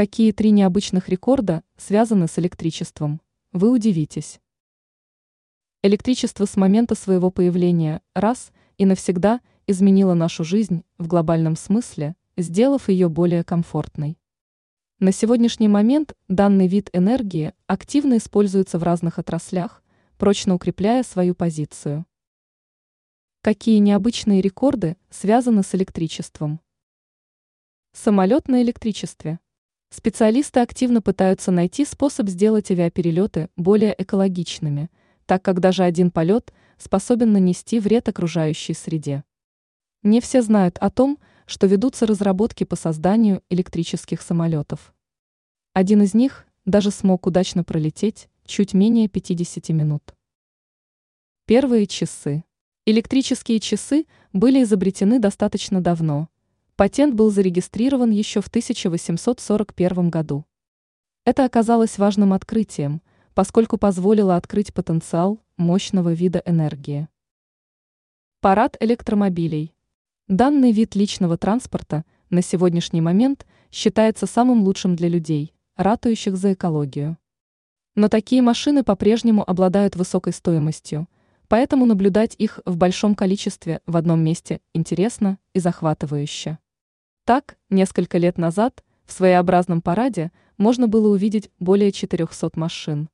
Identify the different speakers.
Speaker 1: Какие три необычных рекорда связаны с электричеством? Вы удивитесь. Электричество с момента своего появления раз и навсегда изменило нашу жизнь в глобальном смысле, сделав ее более комфортной. На сегодняшний момент данный вид энергии активно используется в разных отраслях, прочно укрепляя свою позицию. Какие необычные рекорды связаны с электричеством? Самолет на электричестве. Специалисты активно пытаются найти способ сделать авиаперелеты более экологичными, так как даже один полет способен нанести вред окружающей среде. Не все знают о том, что ведутся разработки по созданию электрических самолетов. Один из них даже смог удачно пролететь чуть менее 50 минут. Первые часы. Электрические часы были изобретены достаточно давно. Патент был зарегистрирован еще в 1841 году. Это оказалось важным открытием, поскольку позволило открыть потенциал мощного вида энергии. Парад электромобилей. Данный вид личного транспорта на сегодняшний момент считается самым лучшим для людей, ратующих за экологию. Но такие машины по-прежнему обладают высокой стоимостью, поэтому наблюдать их в большом количестве в одном месте интересно и захватывающе. Так, несколько лет назад в своеобразном параде можно было увидеть более 400 машин.